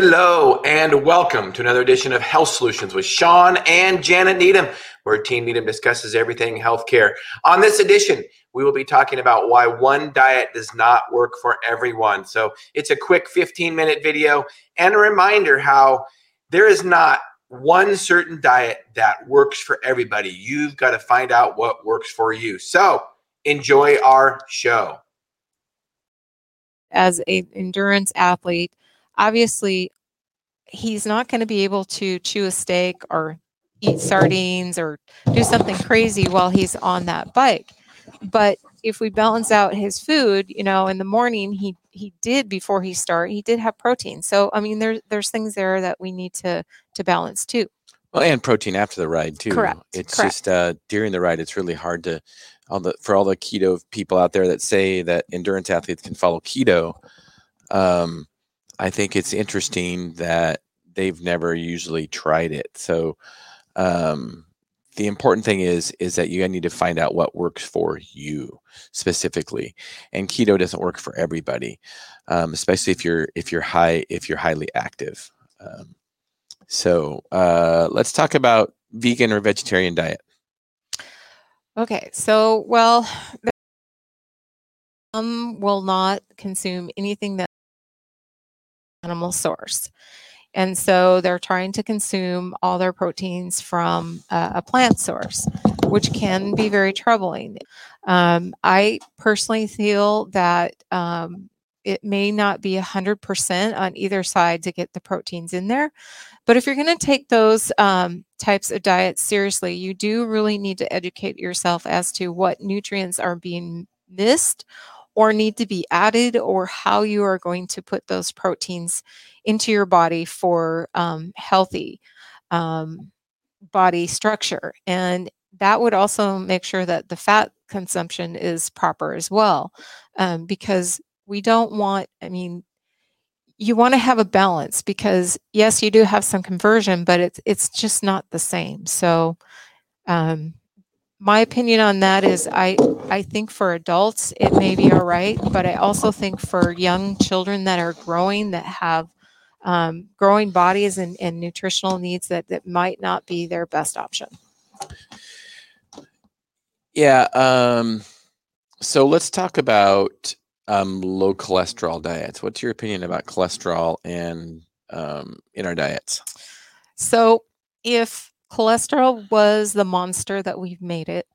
Hello and welcome to another edition of Health Solutions with Shawn and Janet Needham, where Team Needham discusses everything healthcare. On this edition, we will be talking about why one diet does not work for everyone. So it's a quick 15 minute video and a reminder how there is not one certain diet that works for everybody. You've got to find out what works for you. So enjoy our show. As an endurance athlete, obviously he's not going to be able to chew a steak or eat sardines or do something crazy while he's on that bike. But if we balance out his food you know in the morning he he did before he started, he did have protein. So i mean there's there's things there that we need to to balance too. Well and protein after the ride too. Correct it's correct. just uh during the ride it's really hard to all the for all the keto people out there that say that endurance athletes can follow keto um I think it's interesting that they've never usually tried it. So um, the important thing is is that you need to find out what works for you specifically. And keto doesn't work for everybody, um, especially if you're if you're high if you're highly active. Um, so uh, let's talk about vegan or vegetarian diet. Okay, so well, some will not consume anything that animal source. And so they're trying to consume all their proteins from uh, a plant source, which can be very troubling. Um, I personally feel that um, it may not be 100% on either side to get the proteins in there. But if you're going to take those um, types of diets seriously, you do really need to educate yourself as to what nutrients are being missed or need to be added or how you are going to put those proteins into your body for um, healthy um, body structure. And that would also make sure that the fat consumption is proper as well. Um, because we don't want, I mean, you want to have a balance because yes, you do have some conversion, but it's it's just not the same. So um, my opinion on that is I I think for adults it may be all right, but I also think for young children that are growing that have um, growing bodies and, and nutritional needs that that might not be their best option. Yeah. Um, so let's talk about um, low cholesterol diets. What's your opinion about cholesterol and um, in our diets? So if cholesterol was the monster that we've made it,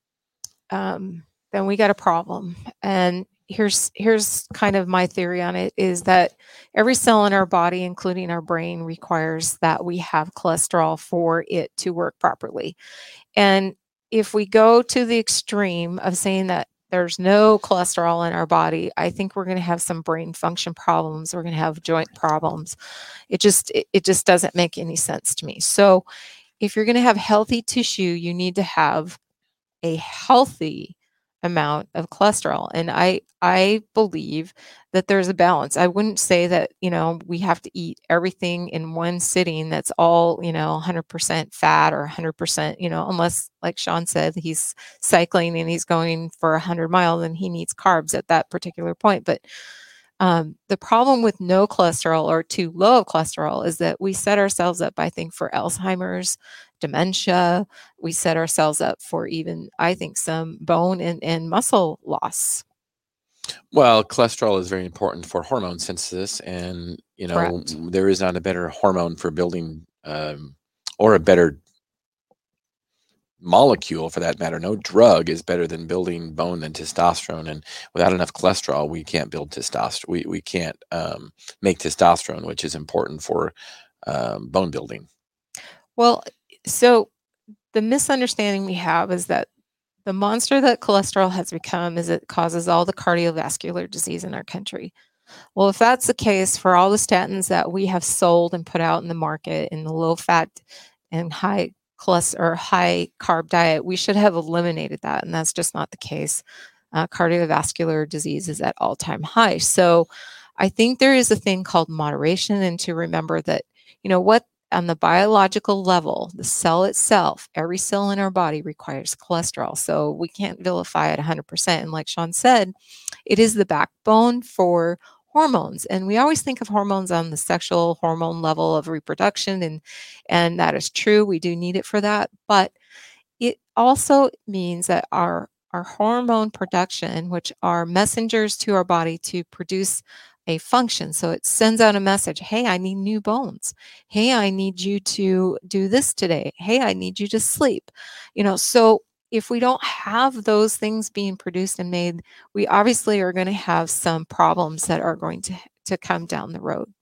um, then we got a problem. And here's here's kind of my theory on it is that every cell in our body, including our brain, requires that we have cholesterol for it to work properly. And if we go to the extreme of saying that there's no cholesterol in our body, I think we're going to have some brain function problems. We're going to have joint problems. It just it, it just doesn't make any sense to me. So if you're going to have healthy tissue, you need to have a healthy amount of cholesterol and i i believe that there's a balance. I wouldn't say that you know we have to eat everything in one sitting that's all you know 100% fat or 100% you know unless like shawn said he's cycling and he's going for 100 miles and he needs carbs at that particular point but um, the problem with no cholesterol or too low of cholesterol is that we set ourselves up, I think, for Alzheimer's, dementia. We set ourselves up for even, I think, some bone and, and muscle loss. Well, cholesterol is very important for hormone synthesis, and you know Correct. there is not a better hormone for building um, or a better molecule for that matter. No drug is better than building bone than testosterone. And without enough cholesterol, we can't build testosterone. We, we can't um, make testosterone, which is important for um, bone building. Well, so the misunderstanding we have is that the monster that cholesterol has become is it causes all the cardiovascular disease in our country. Well, if that's the case for all the statins that we have sold and put out in the market in the low fat and high cholesterol or high carb diet, we should have eliminated that. And that's just not the case. Uh, cardiovascular disease is at all time high. So I think there is a thing called moderation, and to remember that, you know, what on the biological level, the cell itself, every cell in our body requires cholesterol. So we can't vilify it 100%. And like Shawn said, it is the backbone for hormones and we always think of hormones on the sexual hormone level of reproduction and and that is true we do need it for that but it also means that our our hormone production which are messengers to our body to produce a function so it sends out a message hey i need new bones. Hey i need you to do this today. Hey i need you to sleep. You know so if we don't have those things being produced and made, we obviously are going to have some problems that are going to to come down the road.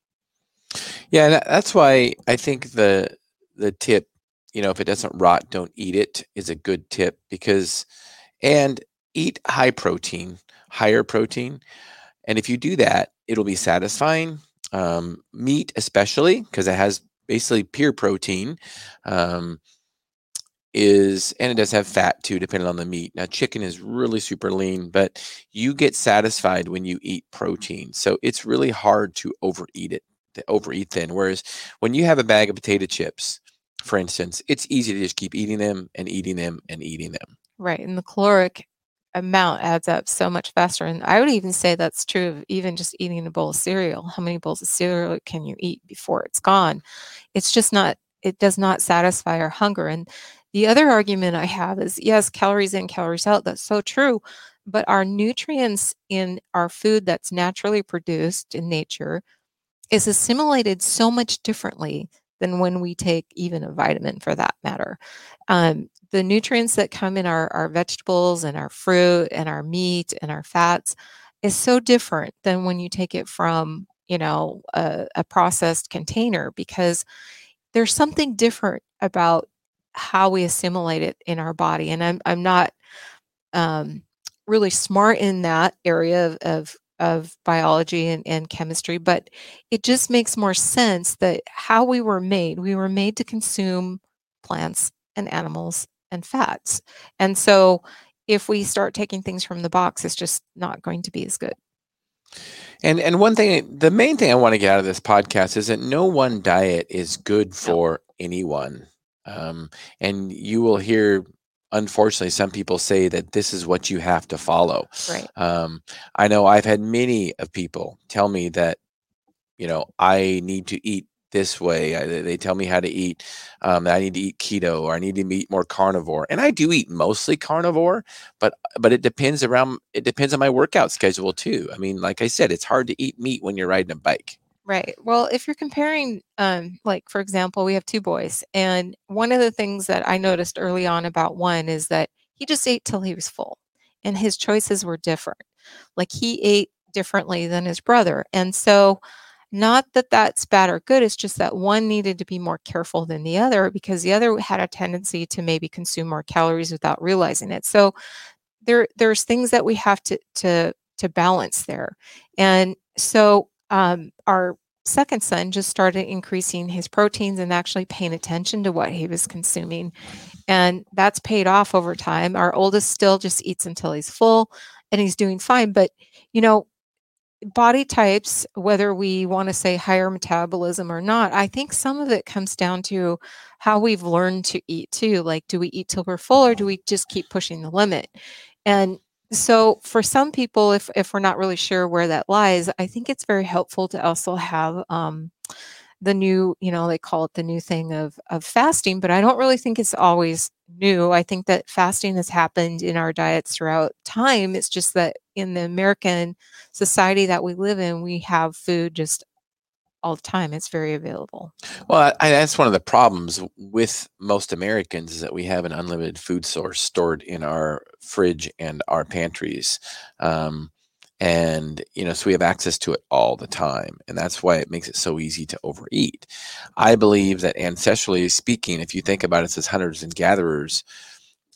Yeah, that's why I think the the tip, you know, if it doesn't rot, don't eat it is a good tip because and eat high protein, higher protein. And if you do that, it'll be satisfying. Um, meat, especially because it has basically pure protein. Um, is and it does have fat too depending on the meat. Now chicken is really super lean but you get satisfied when you eat protein. So it's really hard to overeat it to overeat then. Whereas when you have a bag of potato chips for instance it's easy to just keep eating them and eating them and eating them. Right and the caloric amount adds up so much faster and i would even say that's true of even just eating a bowl of cereal. How many bowls of cereal can you eat before it's gone? It's just not it does not satisfy our hunger and the other argument I have is yes, calories in, calories out. That's so true. But our nutrients in our food that's naturally produced in nature is assimilated so much differently than when we take even a vitamin for that matter. Um, the nutrients that come in our, our vegetables and our fruit and our meat and our fats is so different than when you take it from, you know, a, a processed container because there's something different about how we assimilate it in our body. And I'm I'm not um, really smart in that area of, of of biology and, and chemistry, but it just makes more sense that how we were made, we were made to consume plants and animals and fats. And so if we start taking things from the box, it's just not going to be as good. And and one thing, the main thing I want to get out of this podcast is that no one diet is good for no. anyone. Um, and you will hear, unfortunately, some people say that this is what you have to follow. Right. Um, I know I've had many of people tell me that, you know, I need to eat this way. I, they tell me how to eat. Um, I need to eat keto or I need to eat more carnivore. And I do eat mostly carnivore, but but it depends around. It depends on my workout schedule too. I mean, like I said, it's hard to eat meat when you're riding a bike. Right. Well, if you're comparing, um, like for example, we have two boys, and one of the things that I noticed early on about one is that he just ate till he was full, and his choices were different. Like he ate differently than his brother, and so not that that's bad or good. It's just that one needed to be more careful than the other because the other had a tendency to maybe consume more calories without realizing it. So there, there's things that we have to to to balance there, and so um, our second son just started increasing his proteins and actually paying attention to what he was consuming. And that's paid off over time. Our oldest still just eats until he's full and he's doing fine. But, you know, body types, whether we want to say higher metabolism or not, I think some of it comes down to how we've learned to eat too. Like, do we eat till we're full or do we just keep pushing the limit? And so for some people, if if we're not really sure where that lies, I think it's very helpful to also have um, the new, you know, they call it the new thing of of fasting, but I don't really think it's always new. I think that fasting has happened in our diets throughout time. It's just that in the American society that we live in, we have food just all the time. It's very available. Well, I, that's one of the problems with most Americans is that we have an unlimited food source stored in our fridge and our pantries. Um, and you know so we have access to it all the time and that's why it makes it so easy to overeat i believe that ancestrally speaking if you think about it as hunters and gatherers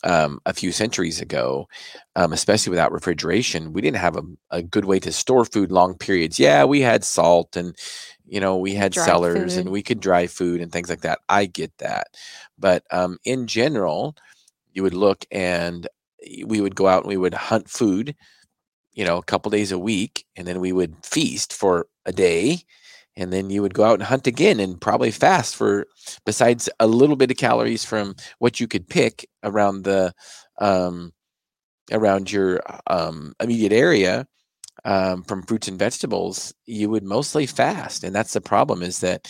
um, a few centuries ago, um, especially without refrigeration, we didn't have a, a, good way to store food long periods. Yeah, we had salt and you know we had dry cellars food. and we could dry food and things like that i get that but um, in general you would look and we would go out and we would hunt food you know a couple days a week and then we would feast for a day and then you would go out and hunt again and probably fast for besides a little bit of calories from what you could pick around the um, around your um, immediate area um, from fruits and vegetables, you would mostly fast. And that's the problem is that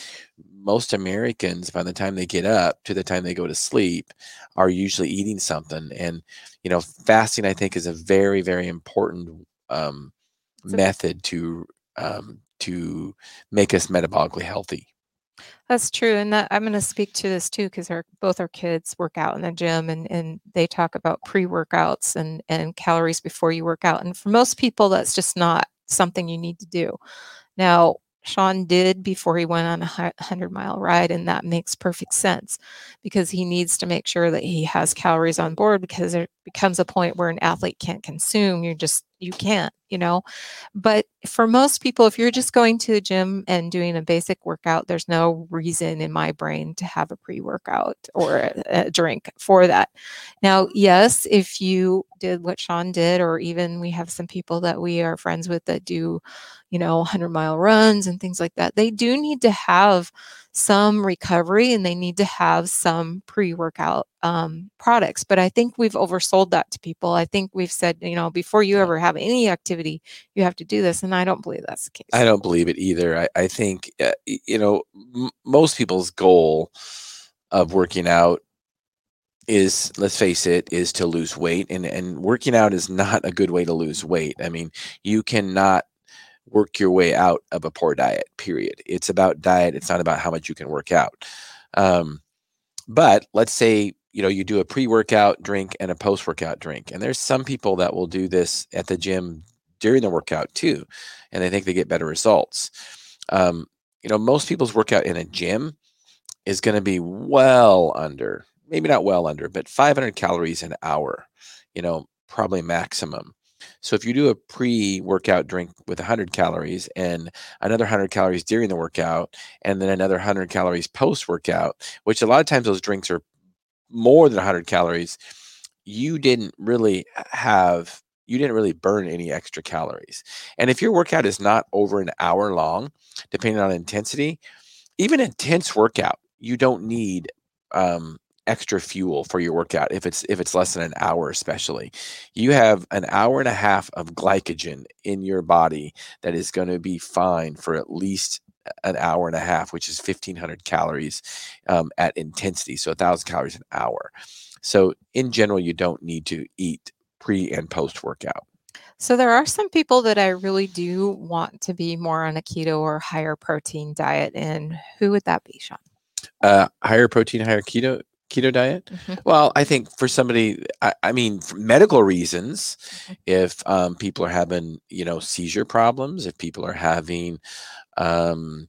most Americans, by the time they get up to the time they go to sleep, are usually eating something. And, you know, fasting, I think, is a very, very important um, method to um, to make us metabolically healthy. That's true, and that I'm going to speak to this too because our both our kids work out in the gym, and and they talk about pre workouts and and calories before you work out, and for most people that's just not something you need to do. Now, Shawn did before he went on a 100 mile ride. And that makes perfect sense because he needs to make sure that he has calories on board because becomes a point where an athlete can't consume. You're just, you can't, you know. But for most people, if you're just going to the gym and doing a basic workout, there's no reason in my brain to have a pre workout or a, a drink for that. Now, yes, if you did what Shawn did, or even we have some people that we are friends with that do you know 100 mile runs and things like that they do need to have some recovery and they need to have some pre-workout um, products but i think we've oversold that to people. I think we've said you know before you ever have any activity you have to do this and i don't believe that's the case. i don't believe it either. I, I think uh, you know m- most people's goal of working out is let's face it is to lose weight and and working out is not a good way to lose weight. I mean you cannot work your way out of a poor diet, period. It's about diet, it's not about how much you can work out. Um, but let's say you know you do a pre-workout drink and a post-workout drink and there's some people that will do this at the gym during the workout too and they think they get better results um, you know most people's workout in a gym is going to be well under maybe not well under but 500 calories an hour you know probably maximum so if you do a pre-workout drink with 100 calories and another 100 calories during the workout and then another 100 calories post-workout, which a lot of times those drinks are more than 100 calories, you didn't really have you didn't really burn any extra calories. And if your workout is not over an hour long, depending on intensity, even intense workout, you don't need um, extra fuel for your workout if it's if it's less than an hour especially. You have an hour and a half of glycogen in your body that is going to be fine for at least an hour and a half which is 1500 calories um, at intensity so 1000 calories an hour. So in general you don't need to eat pre and post workout. So there are some people that I really do want to be more on a keto or higher protein diet, and who would that be, Shawn? Uh, higher protein, higher keto keto diet? Mm-hmm. Well, I think for somebody, I, I mean, for medical reasons, mm-hmm. if um, people are having, you know, seizure problems, if people are having um,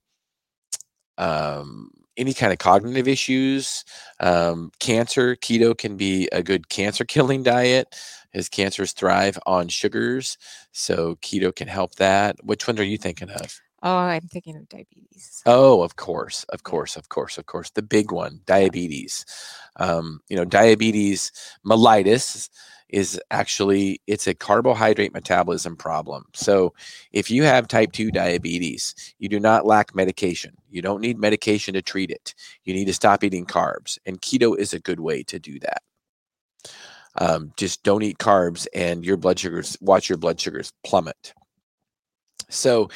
um, any kind of cognitive issues, um, cancer, keto can be a good cancer killing diet. As cancers thrive on sugars, so keto can help that. Which one are you thinking of? Oh, I'm thinking of diabetes. Oh, of course, of course, of course, of course. The big one, diabetes. Um, you know, diabetes mellitus is actually it's a carbohydrate metabolism problem. So, if you have type 2 diabetes, you do not lack medication. You don't need medication to treat it. You need to stop eating carbs, and keto is a good way to do that. Um, just don't eat carbs, and your blood sugars watch your blood sugars plummet. So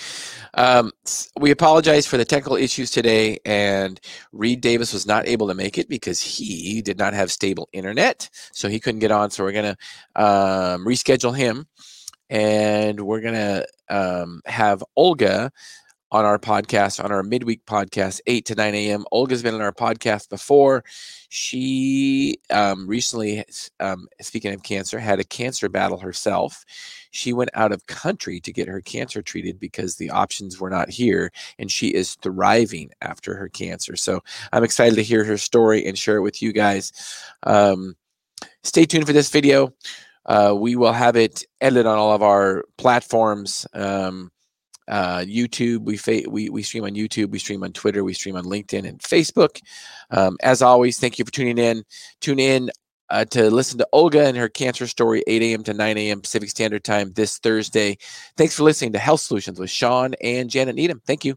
um, we apologize for the technical issues today, and Reed Davis was not able to make it because he did not have stable internet, so he couldn't get on. So we're gonna um, reschedule him, and we're gonna um, have Olga on our podcast, on our midweek podcast, 8 to 9 a.m. Olga's been on our podcast before. She um, recently, um, speaking of cancer, had a cancer battle herself. She went out of country to get her cancer treated because the options were not here, and she is thriving after her cancer. So I'm excited to hear her story and share it with you guys. Um, stay tuned for this video. Uh, we will have it edited on all of our platforms. Um, uh, YouTube. We, fa- we we stream on YouTube. We stream on Twitter. We stream on LinkedIn and Facebook. Um, as always, thank you for tuning in. Tune in uh, to listen to Olga and her cancer story, 8 a.m. to 9 a.m. Pacific Standard Time this Thursday. Thanks for listening to Health Solutions with Shawn and Janet Needham. Thank you.